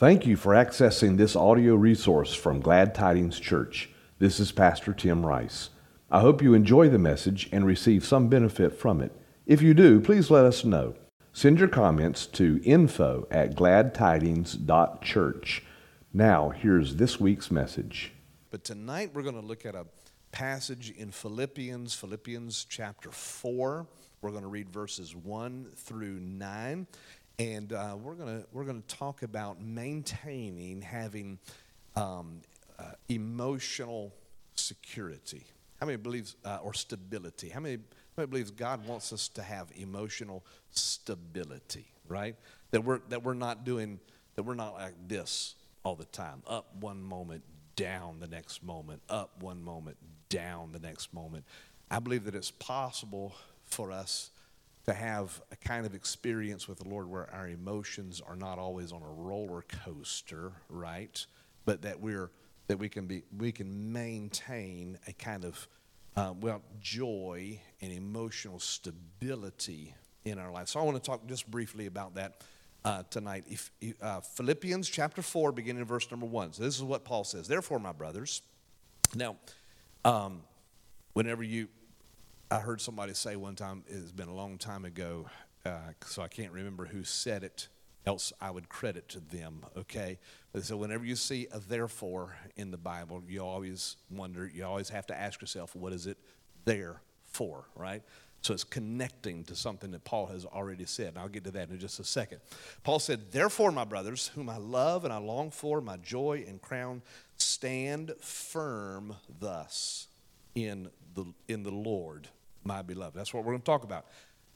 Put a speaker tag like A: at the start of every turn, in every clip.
A: Thank you for accessing this audio resource from Glad Tidings Church. This is Pastor Tim Rice. I hope you enjoy the message and receive some benefit from it. If you do, please let us know. Send your comments to info at gladtidings.church. Now, here's this week's message.
B: But tonight we're going to look at a passage in Philippians, Philippians chapter 4. We're going to read verses 1 through 9 and uh, we're gonna we're gonna talk about maintaining having um, uh, emotional security. How many believes uh, or stability? How many, how many believes God wants us to have emotional stability? Right? That we're that we're not doing that we're not like this all the time. Up one moment, down the next moment. Up one moment, down the next moment. I believe that it's possible for us to have a kind of experience with the Lord where our emotions are not always on a roller coaster, right? But that we're that we can be we can maintain a kind of uh, well joy and emotional stability in our life. So I want to talk just briefly about that uh, tonight. If, uh, Philippians chapter four, beginning in verse number one. So this is what Paul says. Therefore, my brothers, now, um, whenever you I heard somebody say one time, it's been a long time ago, uh, so I can't remember who said it, else I would credit to them, okay? So whenever you see a therefore in the Bible, you always wonder, you always have to ask yourself, what is it there for, right? So it's connecting to something that Paul has already said. And I'll get to that in just a second. Paul said, Therefore, my brothers, whom I love and I long for, my joy and crown, stand firm thus in the, in the Lord my beloved. That's what we're going to talk about.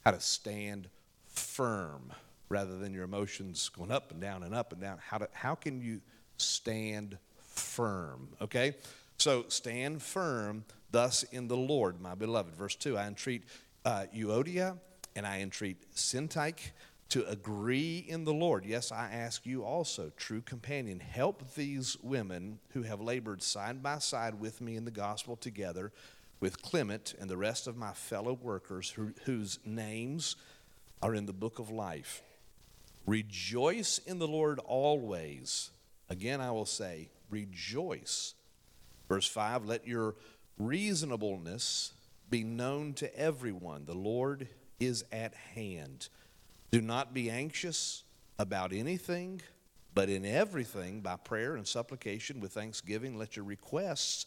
B: How to stand firm rather than your emotions going up and down and up and down. How, to, how can you stand firm? Okay? So stand firm thus in the Lord, my beloved. Verse 2 I entreat uh, Euodia and I entreat Syntyche to agree in the Lord. Yes, I ask you also, true companion, help these women who have labored side by side with me in the gospel together with Clement and the rest of my fellow workers who, whose names are in the book of life. Rejoice in the Lord always. Again, I will say, rejoice. Verse 5 Let your reasonableness be known to everyone. The Lord is at hand. Do not be anxious about anything, but in everything, by prayer and supplication with thanksgiving, let your requests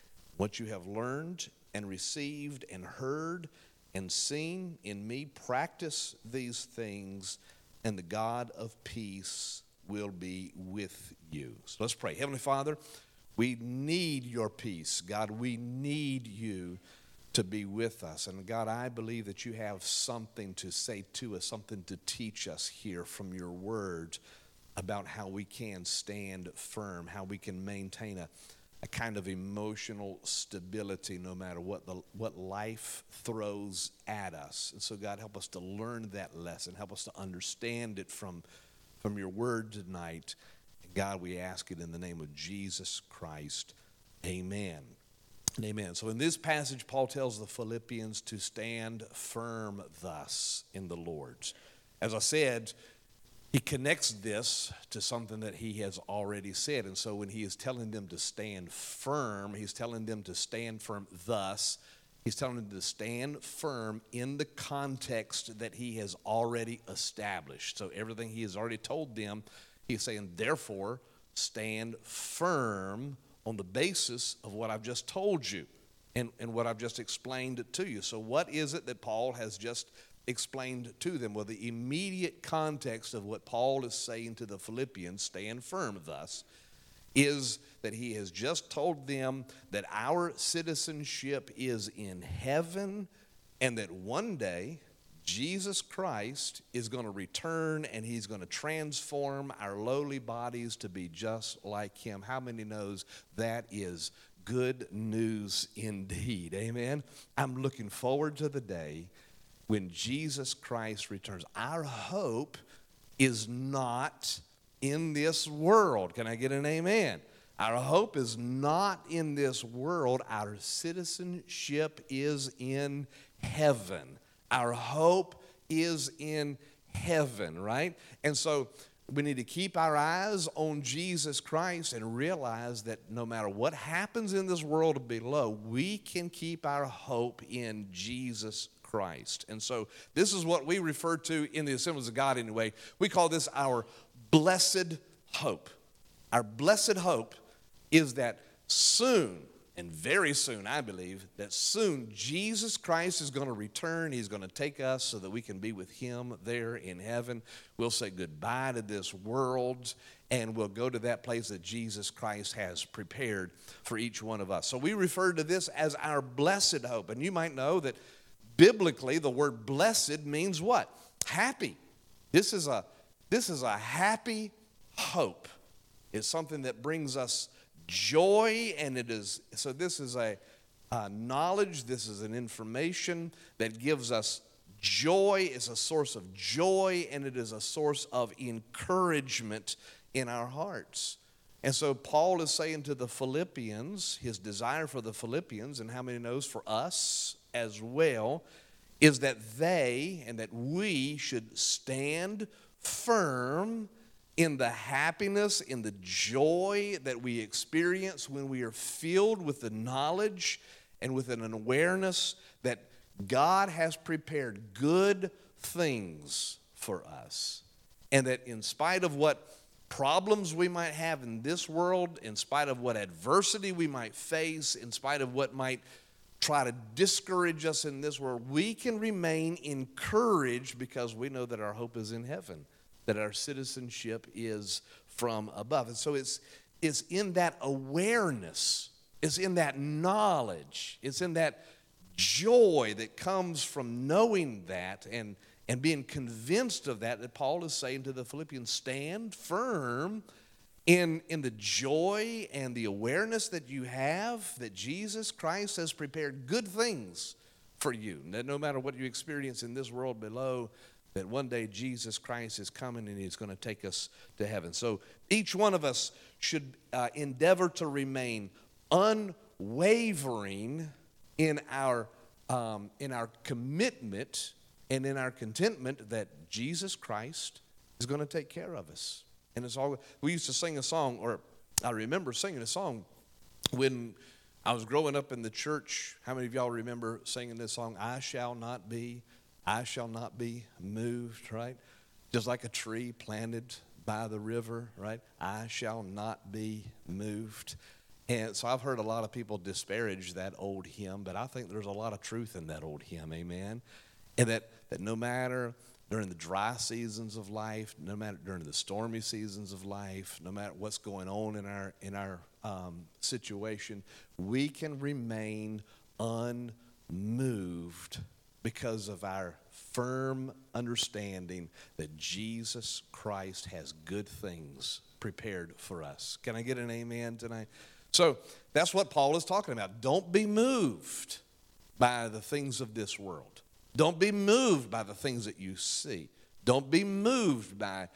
B: What you have learned and received and heard and seen in me, practice these things, and the God of peace will be with you. So let's pray. Heavenly Father, we need your peace. God, we need you to be with us. And God, I believe that you have something to say to us, something to teach us here from your word about how we can stand firm, how we can maintain a a kind of emotional stability no matter what the what life throws at us. And so God help us to learn that lesson, help us to understand it from from your word tonight. God, we ask it in the name of Jesus Christ. Amen. And amen. So in this passage Paul tells the Philippians to stand firm thus in the Lord. As I said, he connects this to something that he has already said. And so when he is telling them to stand firm, he's telling them to stand firm thus. He's telling them to stand firm in the context that he has already established. So everything he has already told them, he's saying, therefore, stand firm on the basis of what I've just told you and, and what I've just explained to you. So, what is it that Paul has just explained to them. Well, the immediate context of what Paul is saying to the Philippians, stand firm thus, is that he has just told them that our citizenship is in heaven and that one day Jesus Christ is going to return and he's going to transform our lowly bodies to be just like him. How many knows that is good news indeed? Amen. I'm looking forward to the day when Jesus Christ returns. Our hope is not in this world. Can I get an amen? Our hope is not in this world. Our citizenship is in heaven. Our hope is in heaven, right? And so we need to keep our eyes on Jesus Christ and realize that no matter what happens in this world below, we can keep our hope in Jesus Christ. And so this is what we refer to in the Assemblies of God anyway. We call this our blessed hope. Our blessed hope is that soon and very soon, I believe, that soon Jesus Christ is going to return. He's going to take us so that we can be with Him there in heaven. We'll say goodbye to this world and we'll go to that place that Jesus Christ has prepared for each one of us. So we refer to this as our blessed hope. And you might know that biblically the word blessed means what? Happy. This is a this is a happy hope. It's something that brings us joy, and it is so. This is a, a knowledge, this is an information that gives us joy, is a source of joy, and it is a source of encouragement in our hearts. And so Paul is saying to the Philippians, his desire for the Philippians, and how many knows for us as well, is that they and that we should stand firm in the happiness, in the joy that we experience when we are filled with the knowledge and with an awareness that God has prepared good things for us. And that in spite of what problems we might have in this world, in spite of what adversity we might face, in spite of what might try to discourage us in this world, we can remain encouraged because we know that our hope is in heaven that our citizenship is from above. And so it's, it's in that awareness, it's in that knowledge, it's in that joy that comes from knowing that and, and being convinced of that that Paul is saying to the Philippians stand firm in, in the joy and the awareness that you have that Jesus Christ has prepared good things for you. That no matter what you experience in this world below, that one day Jesus Christ is coming and he's going to take us to heaven. So each one of us should uh, endeavor to remain unwavering in our, um, in our commitment and in our contentment that Jesus Christ is going to take care of us. And it's all, we used to sing a song, or I remember singing a song when I was growing up in the church. How many of y'all remember singing this song, I Shall Not Be I shall not be moved, right? Just like a tree planted by the river, right? I shall not be moved. And so I've heard a lot of people disparage that old hymn, but I think there's a lot of truth in that old hymn, amen? And that, that no matter during the dry seasons of life, no matter during the stormy seasons of life, no matter what's going on in our, in our um, situation, we can remain unmoved because of our firm understanding that Jesus Christ has good things prepared for us. Can I get an amen tonight? So that's what Paul is talking about. Don't be moved by the things of this world. Don't be moved by the things that you see. Don't be moved by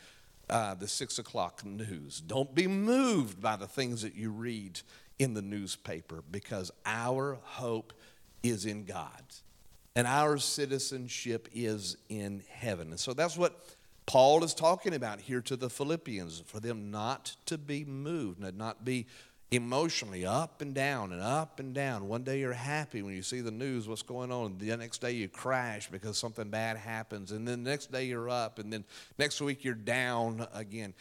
B: uh, the six o'clock news. Don't be moved by the things that you read in the newspaper because our hope is in God and our citizenship is in heaven. And so that's what Paul is talking about here to the Philippians for them not to be moved, not be emotionally up and down and up and down. One day you're happy when you see the news, what's going on. The next day you crash because something bad happens. And then the next day you're up. And then next week you're down again.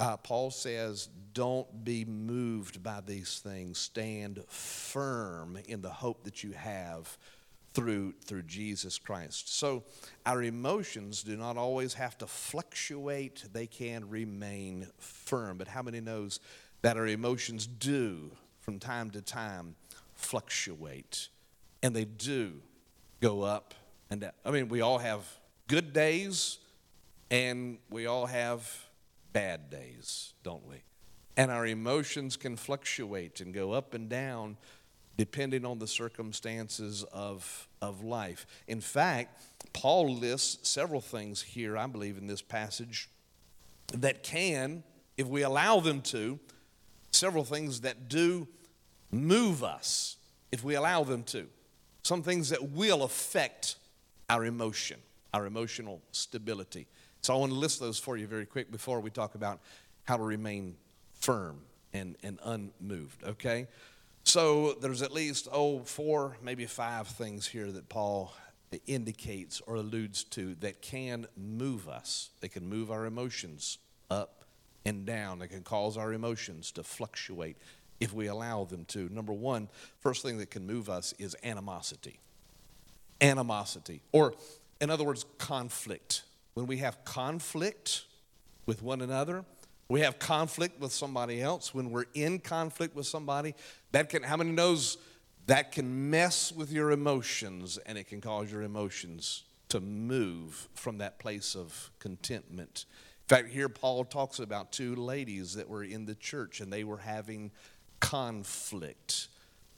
B: Uh, Paul says, don't be moved by these things. Stand firm in the hope that you have through, through Jesus Christ. So our emotions do not always have to fluctuate, they can remain firm. But how many knows that our emotions do from time to time fluctuate? And they do go up and down. I mean, we all have good days and we all have bad days, don't we? And our emotions can fluctuate and go up and down depending on the circumstances of, of life. In fact, Paul lists several things here, I believe, in this passage that can, if we allow them to, several things that do move us, if we allow them to. Some things that will affect our emotion, our emotional stability. So I want to list those for you very quick before we talk about how to remain firm and, and unmoved, okay? So there's at least, oh, four, maybe five things here that Paul indicates or alludes to that can move us. They can move our emotions up and down. They can cause our emotions to fluctuate if we allow them to. Number one, first thing that can move us is animosity. Animosity, or in other words, conflict. When we have conflict with one another, we have conflict with somebody else. When we're in conflict with somebody, that can, how many knows that can mess with your emotions and it can cause your emotions to move from that place of contentment. Fact, here Paul talks about two ladies that were in the church and they were having conflict.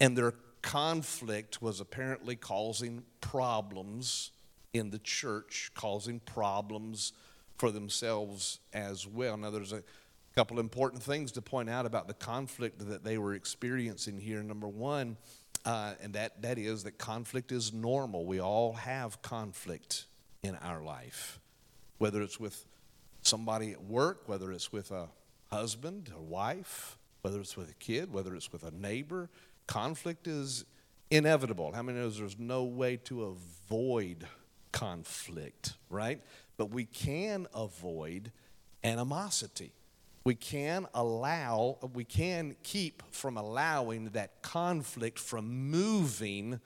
B: And their conflict was apparently causing problems in the church, causing problems for themselves as well. Now, there's a couple important things to point out about the conflict that they were experiencing here. Number one, uh, and that, that is that conflict is normal. We all have conflict in our life, whether it's with somebody at work, whether it's with a husband, a wife, whether it's with a kid, whether it's with a neighbor. Conflict is inevitable. How many knows there's no way to avoid conflict, right? But we can avoid animosity. We can allow, we can keep from allowing that conflict from moving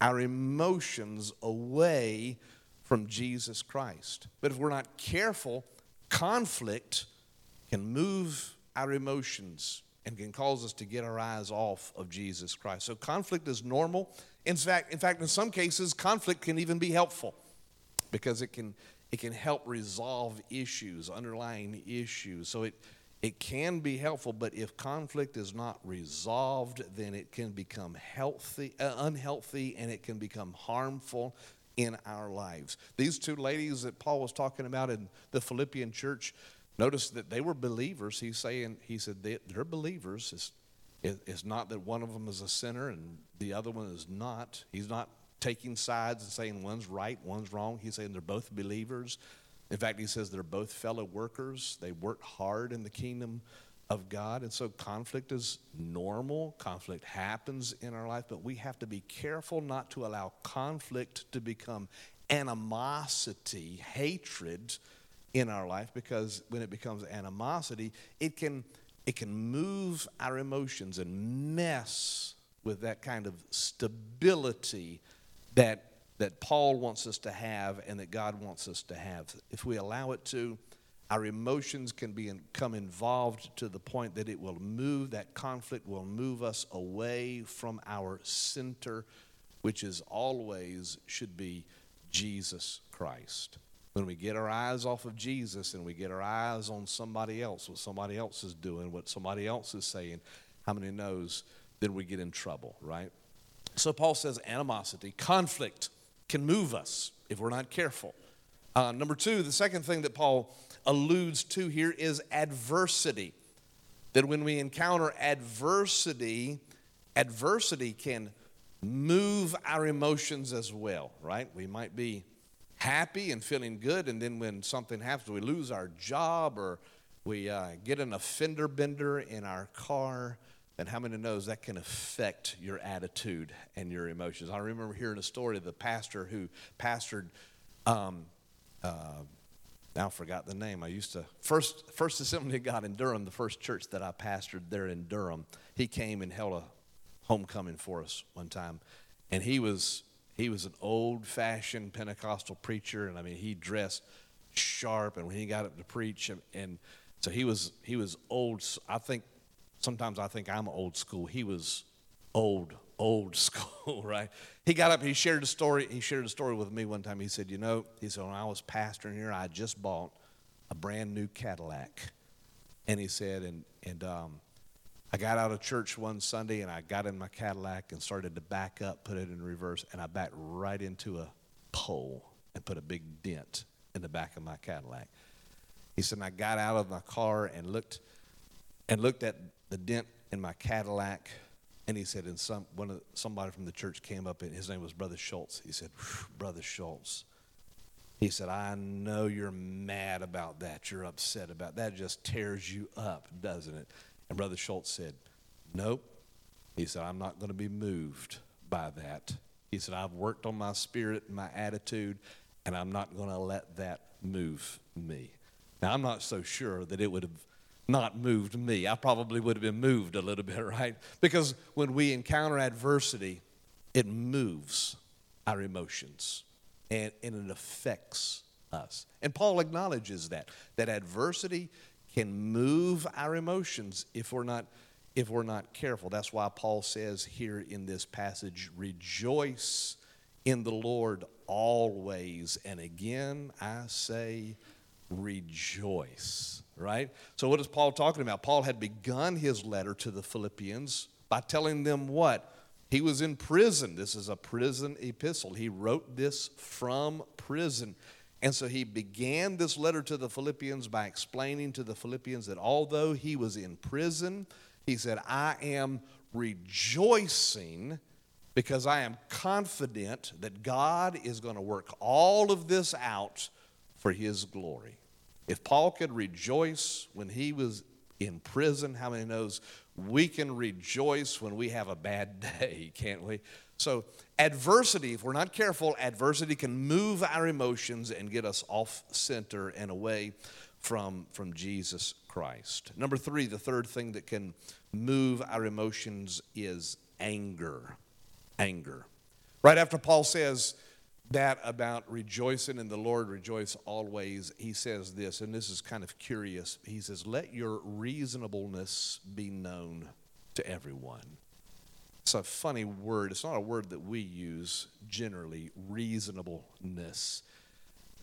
B: our emotions away from Jesus Christ. But if we're not careful, conflict can move our emotions and can cause us to get our eyes off of Jesus Christ. So conflict is normal. In fact, in fact, in some cases, conflict can even be helpful because it can it can help resolve issues, underlying issues. So it it can be helpful, but if conflict is not resolved, then it can become healthy, uh, unhealthy, and it can become harmful in our lives. These two ladies that Paul was talking about in the Philippian church, Notice that they were believers. He's saying, he said, they, are believers. It's, it's not that one of them is a sinner and the other one is not. He's not taking sides and saying one's right, one's wrong. He's saying they're both believers. In fact, he says they're both fellow workers. They work hard in the kingdom of God. And so conflict is normal. Conflict happens in our life, but we have to be careful not to allow conflict to become animosity, hatred in our life because when it becomes animosity, it can, it can move our emotions and mess with that kind of stability that, that Paul wants us to have and that God wants us to have. If we allow it to, our emotions can become involved to the point that it will move, that conflict will move us away from our center, which is always should be Jesus Christ. When we get our eyes off of Jesus and we get our eyes on somebody else, what somebody else is doing, what somebody else is saying, how many knows, then we get in trouble, right? So Paul says animosity, conflict can move us if we're not careful. Uh, number two, the second thing that Paul alludes to here is adversity. That when we encounter adversity, adversity can move our emotions as well, right? We might be happy and feeling good, and then when something happens, we lose our job or we uh, get an offender bender in our car, then how many knows that can affect your attitude and your emotions? I remember hearing a story of the pastor who pastored. Um, uh, now forgot the name. I used to first First Assembly of God in Durham, the first church that I pastored there in Durham. He came and held a homecoming for us one time, and he was he was an old fashioned Pentecostal preacher, and I mean, he dressed sharp, and when he got up to preach, and, and so he was he was old. I think sometimes I think I'm old school. He was old old school, right? He got up, he shared a story. He shared a story with me one time. He said, You know, he said, when I was pastoring here, I just bought a brand new Cadillac. And he said, and, and um, I got out of church one Sunday and I got in my Cadillac and started to back up, put it in reverse, and I backed right into a pole and put a big dent in the back of my Cadillac. He said, I got out of my car and looked and looked at the dent in my Cadillac. And he said, and some one of somebody from the church came up and his name was Brother Schultz. He said, Brother Schultz. He said, I know you're mad about that. You're upset about that. It just tears you up, doesn't it? And Brother Schultz said, Nope. He said, I'm not going to be moved by that. He said, I've worked on my spirit and my attitude, and I'm not going to let that move me. Now, I'm not so sure that it would have not moved me. I probably would have been moved a little bit, right? Because when we encounter adversity, it moves our emotions and, and it affects us. And Paul acknowledges that, that adversity can move our emotions if we're not if we're not careful. That's why Paul says here in this passage, rejoice in the Lord always. And again, I say, rejoice, right? So, what is Paul talking about? Paul had begun his letter to the Philippians by telling them what? He was in prison. This is a prison epistle. He wrote this from prison. And so he began this letter to the Philippians by explaining to the Philippians that although he was in prison, he said, I am rejoicing because I am confident that God is going to work all of this out for his glory. If Paul could rejoice when he was in prison, how many knows we can rejoice when we have a bad day, can't we? So, adversity, if we're not careful, adversity can move our emotions and get us off center and away from, from Jesus Christ. Number three, the third thing that can move our emotions is anger. Anger. Right after Paul says, that about rejoicing in the Lord, rejoice always, he says this, and this is kind of curious. He says, Let your reasonableness be known to everyone. It's a funny word. It's not a word that we use generally, reasonableness.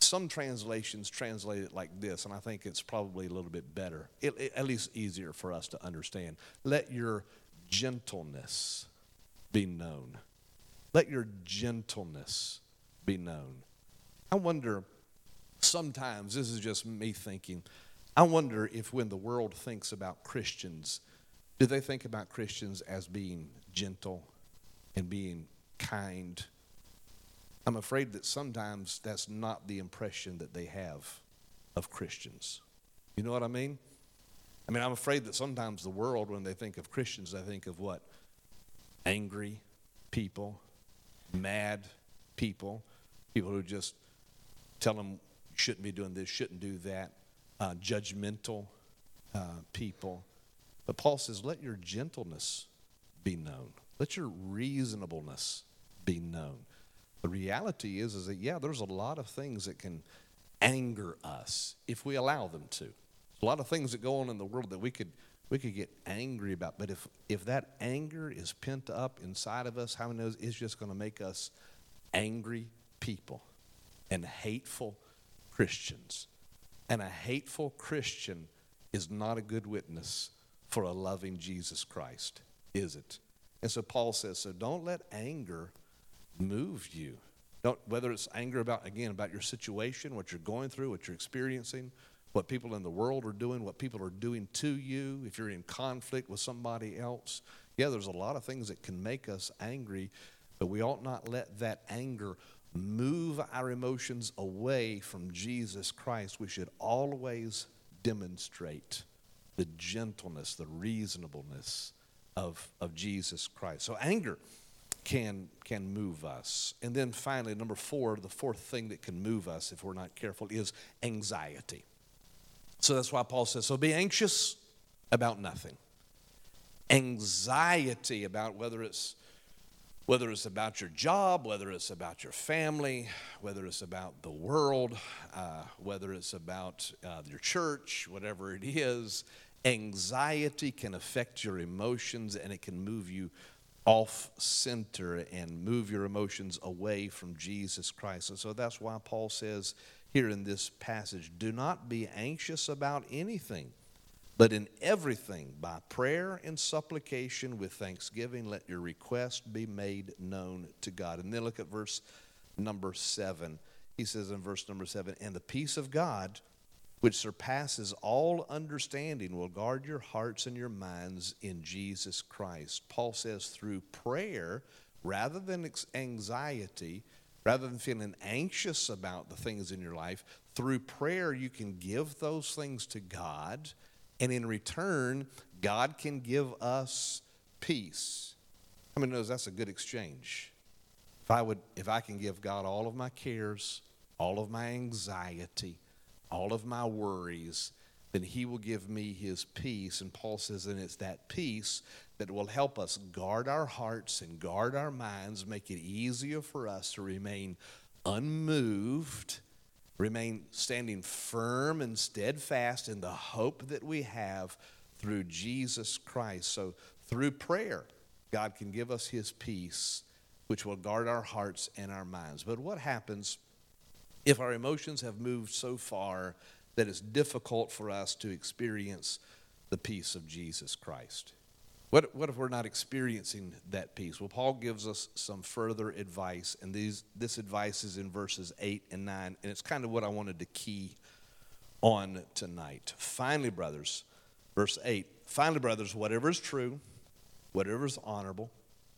B: Some translations translate it like this, and I think it's probably a little bit better, it, it, at least easier for us to understand. Let your gentleness be known. Let your gentleness be known. I wonder, sometimes, this is just me thinking, I wonder if when the world thinks about Christians, do they think about Christians as being gentle and being kind? I'm afraid that sometimes that's not the impression that they have of Christians. You know what I mean? I mean, I'm afraid that sometimes the world, when they think of Christians, they think of what? Angry people, mad people, people who just tell them shouldn't be doing this, shouldn't do that, uh, judgmental uh, people. But Paul says, let your gentleness be known. Let your reasonableness be known. The reality is, is that yeah, there's a lot of things that can anger us if we allow them to. a lot of things that go on in the world that we could we could get angry about. But if if that anger is pent up inside of us, how many knows it's just going to make us angry people and hateful Christians. And a hateful Christian is not a good witness for a loving Jesus Christ, is it? And so Paul says, so don't let anger move you. Don't, whether it's anger about, again, about your situation, what you're going through, what you're experiencing, what people in the world are doing, what people are doing to you, if you're in conflict with somebody else. Yeah, there's a lot of things that can make us angry, but we ought not let that anger move our emotions away from Jesus Christ, we should always demonstrate the gentleness, the reasonableness of, of Jesus Christ. So anger can, can move us. And then finally, number four, the fourth thing that can move us if we're not careful is anxiety. So that's why Paul says, so be anxious about nothing. Anxiety about whether it's whether it's about your job, whether it's about your family, whether it's about the world, uh, whether it's about uh, your church, whatever it is, anxiety can affect your emotions and it can move you off center and move your emotions away from Jesus Christ. And so that's why Paul says here in this passage do not be anxious about anything, but in everything, by prayer and supplication with thanksgiving, let your request be made known to God. And then look at verse number seven. He says in verse number seven, and the peace of God which surpasses all understanding, will guard your hearts and your minds in Jesus Christ. Paul says, through prayer, rather than anxiety, rather than feeling anxious about the things in your life, through prayer, you can give those things to God, and in return, God can give us peace. How many knows that's a good exchange? If I would, if I can give God all of my cares, all of my anxiety, all of my worries, then he will give me his peace. And Paul says, and it's that peace that will help us guard our hearts and guard our minds, make it easier for us to remain unmoved, remain standing firm and steadfast in the hope that we have through Jesus Christ. So, through prayer, God can give us his peace, which will guard our hearts and our minds. But what happens? if our emotions have moved so far that it's difficult for us to experience the peace of Jesus Christ. What, what if we're not experiencing that peace? Well, Paul gives us some further advice, and these, this advice is in verses 8 and 9, and it's kind of what I wanted to key on tonight. Finally, brothers, verse 8 finally, brothers, whatever is true, whatever is honorable,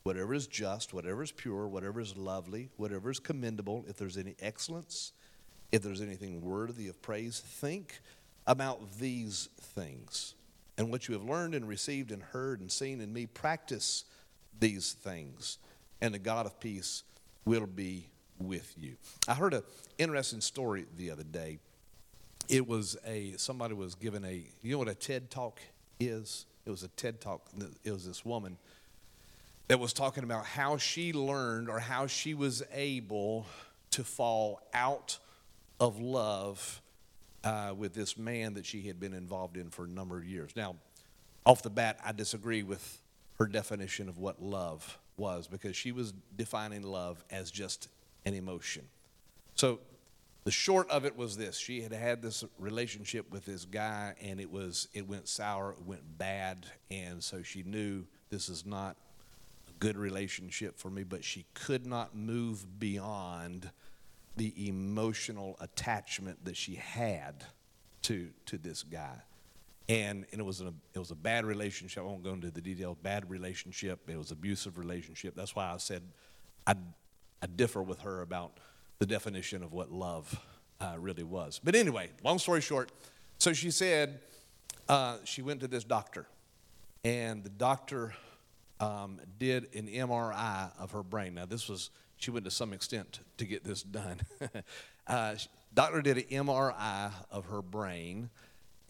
B: whatever is just, whatever is pure, whatever is lovely, whatever is commendable, if there's any excellence, if there's anything worthy of praise, think about these things. And what you have learned and received and heard and seen in me, practice these things. And the God of peace will be with you. I heard an interesting story the other day. It was a somebody was given a you know what a TED talk is? It was a TED talk. It was this woman that was talking about how she learned or how she was able to fall out of love uh, with this man that she had been involved in for a number of years. Now, off the bat, I disagree with her definition of what love was because she was defining love as just an emotion. So, the short of it was this she had had this relationship with this guy and it was it went sour it went bad and so she knew this is not a good relationship for me but she could not move beyond the emotional attachment that she had to to this guy. And, and it was a it was a bad relationship. I won't go into the details. Bad relationship. It was abusive relationship. That's why I said I I differ with her about the definition of what love uh, really was. But anyway, long story short, so she said uh, she went to this doctor, and the doctor um, did an MRI of her brain. Now this was she went to some extent to get this done. uh, doctor did an MRI of her brain,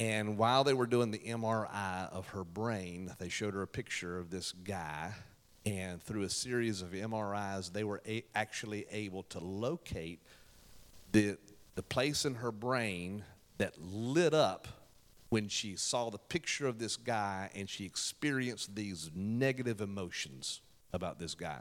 B: and while they were doing the MRI of her brain, they showed her a picture of this guy. And through a series of MRIs, they were a- actually able to locate the, the place in her brain that lit up when she saw the picture of this guy and she experienced these negative emotions about this guy.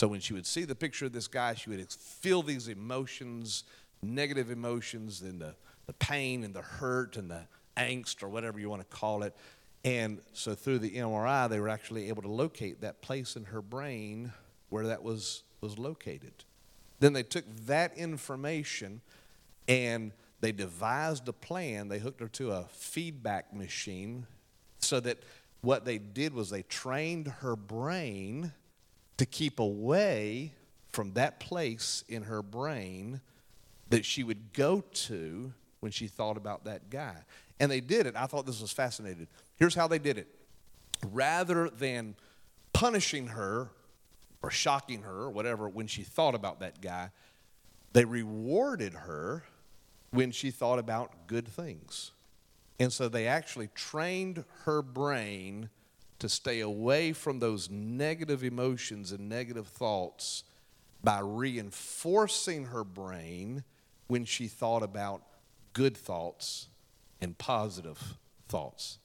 B: So when she would see the picture of this guy, she would feel these emotions, negative emotions, and the, the pain and the hurt and the angst or whatever you want to call it. And so through the MRI, they were actually able to locate that place in her brain where that was, was located. Then they took that information and they devised a plan. They hooked her to a feedback machine so that what they did was they trained her brain to keep away from that place in her brain that she would go to when she thought about that guy. And they did it. I thought this was fascinating. Here's how they did it rather than punishing her or shocking her or whatever when she thought about that guy, they rewarded her when she thought about good things. And so they actually trained her brain to stay away from those negative emotions and negative thoughts by reinforcing her brain when she thought about good thoughts and positive thoughts.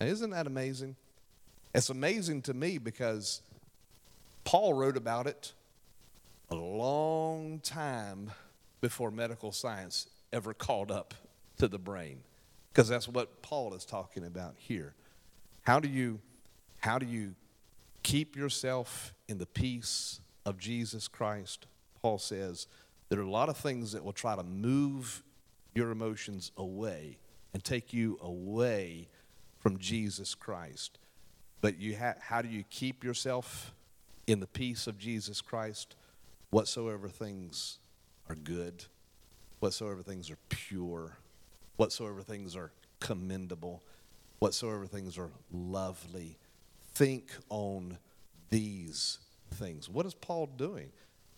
B: Now, isn't that amazing? It's amazing to me because Paul wrote about it a long time before medical science ever caught up to the brain because that's what Paul is talking about here. How do you how do you keep yourself in the peace of Jesus Christ? Paul says there are a lot of things that will try to move your emotions away and take you away from Jesus Christ. But you ha- how do you keep yourself in the peace of Jesus Christ? Whatsoever things are good, whatsoever things are pure, whatsoever things are commendable, whatsoever things are lovely, think on these things. What is Paul doing?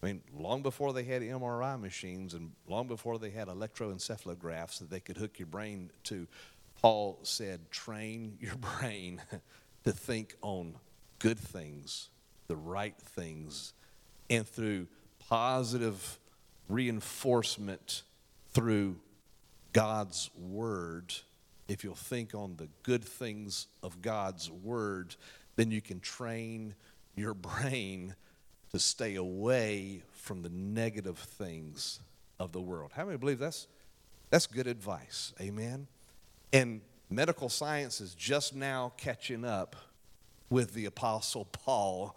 B: I mean, long before they had MRI machines and long before they had electroencephalographs that they could hook your brain to, Paul said, train your brain to think on good things, the right things, and through positive reinforcement through God's Word. If you'll think on the good things of God's Word, then you can train your brain to stay away from the negative things of the world. How many believe that's that's good advice? Amen. And medical science is just now catching up with the apostle Paul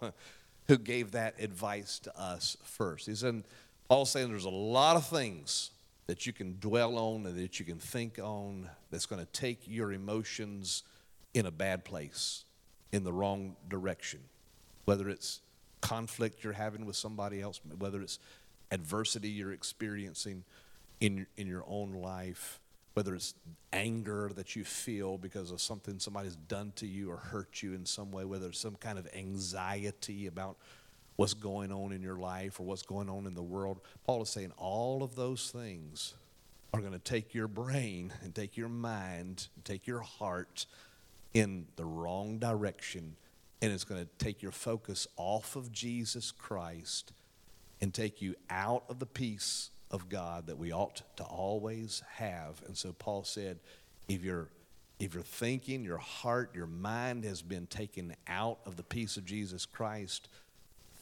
B: who gave that advice to us first. He said Paul's saying there's a lot of things that you can dwell on and that you can think on that's going to take your emotions in a bad place, in the wrong direction. Whether it's conflict you're having with somebody else, whether it's adversity you're experiencing in, in your own life, whether it's anger that you feel because of something somebody's done to you or hurt you in some way, whether it's some kind of anxiety about what's going on in your life or what's going on in the world. Paul is saying all of those things are going to take your brain and take your mind and take your heart in the wrong direction and it's going to take your focus off of Jesus Christ and take you out of the peace of God that we ought to always have. And so Paul said, if you're if you're thinking, your heart, your mind has been taken out of the peace of Jesus Christ,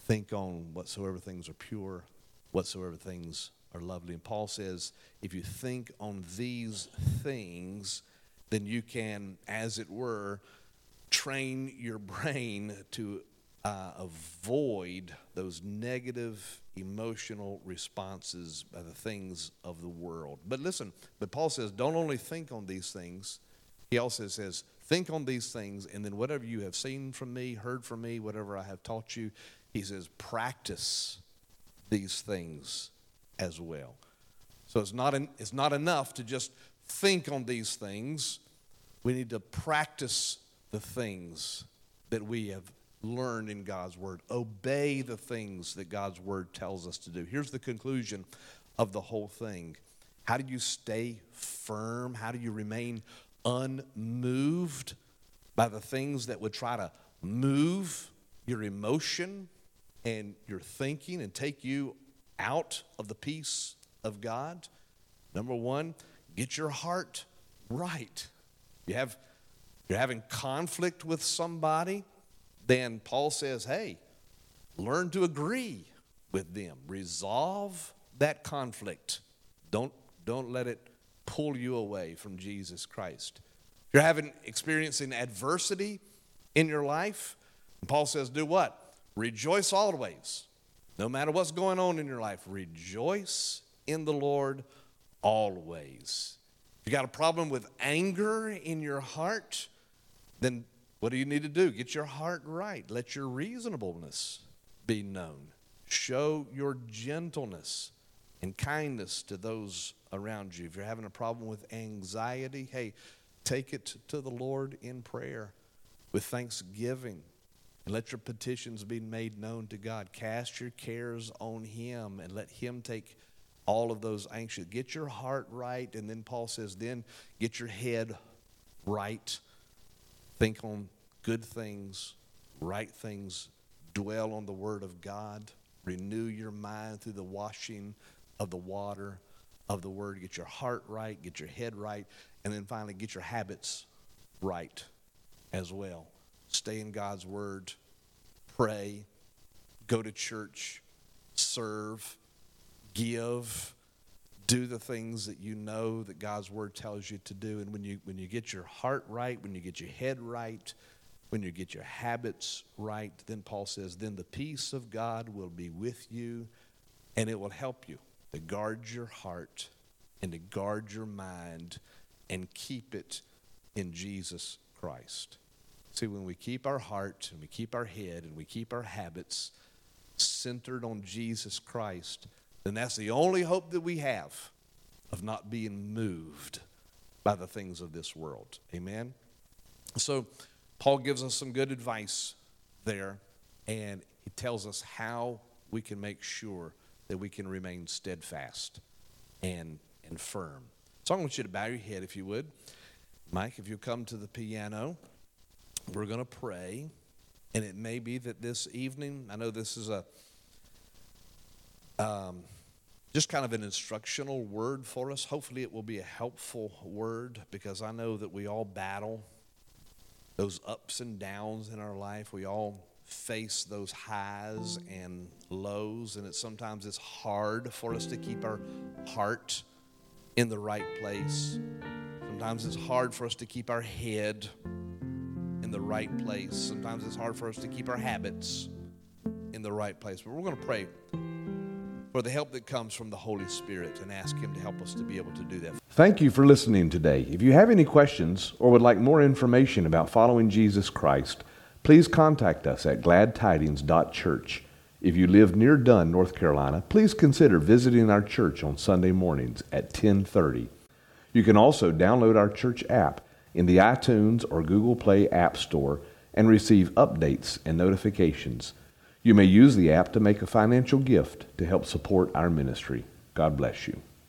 B: think on whatsoever things are pure, whatsoever things are lovely. And Paul says, if you think on these things, then you can, as it were, train your brain to uh, avoid those negative emotional responses by the things of the world. But listen, but Paul says, don't only think on these things, he also says, think on these things, and then whatever you have seen from me, heard from me, whatever I have taught you, he says, practice these things as well. So it's not, it's not enough to just think on these things. We need to practice the things that we have learned in God's Word. Obey the things that God's Word tells us to do. Here's the conclusion of the whole thing How do you stay firm? How do you remain unmoved by the things that would try to move your emotion and your thinking and take you out of the peace of God? Number one, get your heart right. You have you're having conflict with somebody, then Paul says, hey, learn to agree with them. Resolve that conflict. Don't, don't let it pull you away from Jesus Christ. You're having experiencing adversity in your life, Paul says, do what? Rejoice always. No matter what's going on in your life, rejoice in the Lord always. If you got a problem with anger in your heart, then what do you need to do? Get your heart right. Let your reasonableness be known. Show your gentleness and kindness to those around you. If you're having a problem with anxiety, hey, take it to the Lord in prayer with thanksgiving. And let your petitions be made known to God. Cast your cares on Him and let Him take all of those anxious. Get your heart right. And then Paul says, then get your head right. Think on good things, right things, dwell on the Word of God, renew your mind through the washing of the water of the Word. Get your heart right, get your head right, and then finally get your habits right as well. Stay in God's Word, pray, go to church, serve, give, do the things that you know that God's word tells you to do. And when you when you get your heart right, when you get your head right, when you get your habits right, then Paul says, then the peace of God will be with you and it will help you to guard your heart and to guard your mind and keep it in Jesus Christ. See, when we keep our heart and we keep our head and we keep our habits centered on Jesus Christ, then that's the only hope that we have of not being moved by the things of this world. Amen? So, Paul gives us some good advice there, and he tells us how we can make sure that we can remain steadfast and, and firm. So I want you to bow your head if you would. Mike, if you come to the piano, we're going to pray. And it may be that this evening, I know this is a um, just kind of an instructional word for us. Hopefully, it will be a helpful word because I know that we all battle those ups and downs in our life. We all face those highs and lows, and it's sometimes it's hard for us to keep our heart in the right place. Sometimes it's hard for us to keep our head in the right place. Sometimes it's hard for us to keep our habits in the right place. But we're going to pray for the help that comes from the Holy Spirit and ask Him to help us to be able to do that.
A: Thank you for listening today. If you have any questions or would like more information about following Jesus Christ, please contact us at gladtidings.church. If you live near Dunn, North Carolina, please consider visiting our church on Sunday mornings at 1030. You can also download our church app in the iTunes or Google Play App Store and receive updates and notifications. You may use the app to make a financial gift to help support our ministry. God bless you.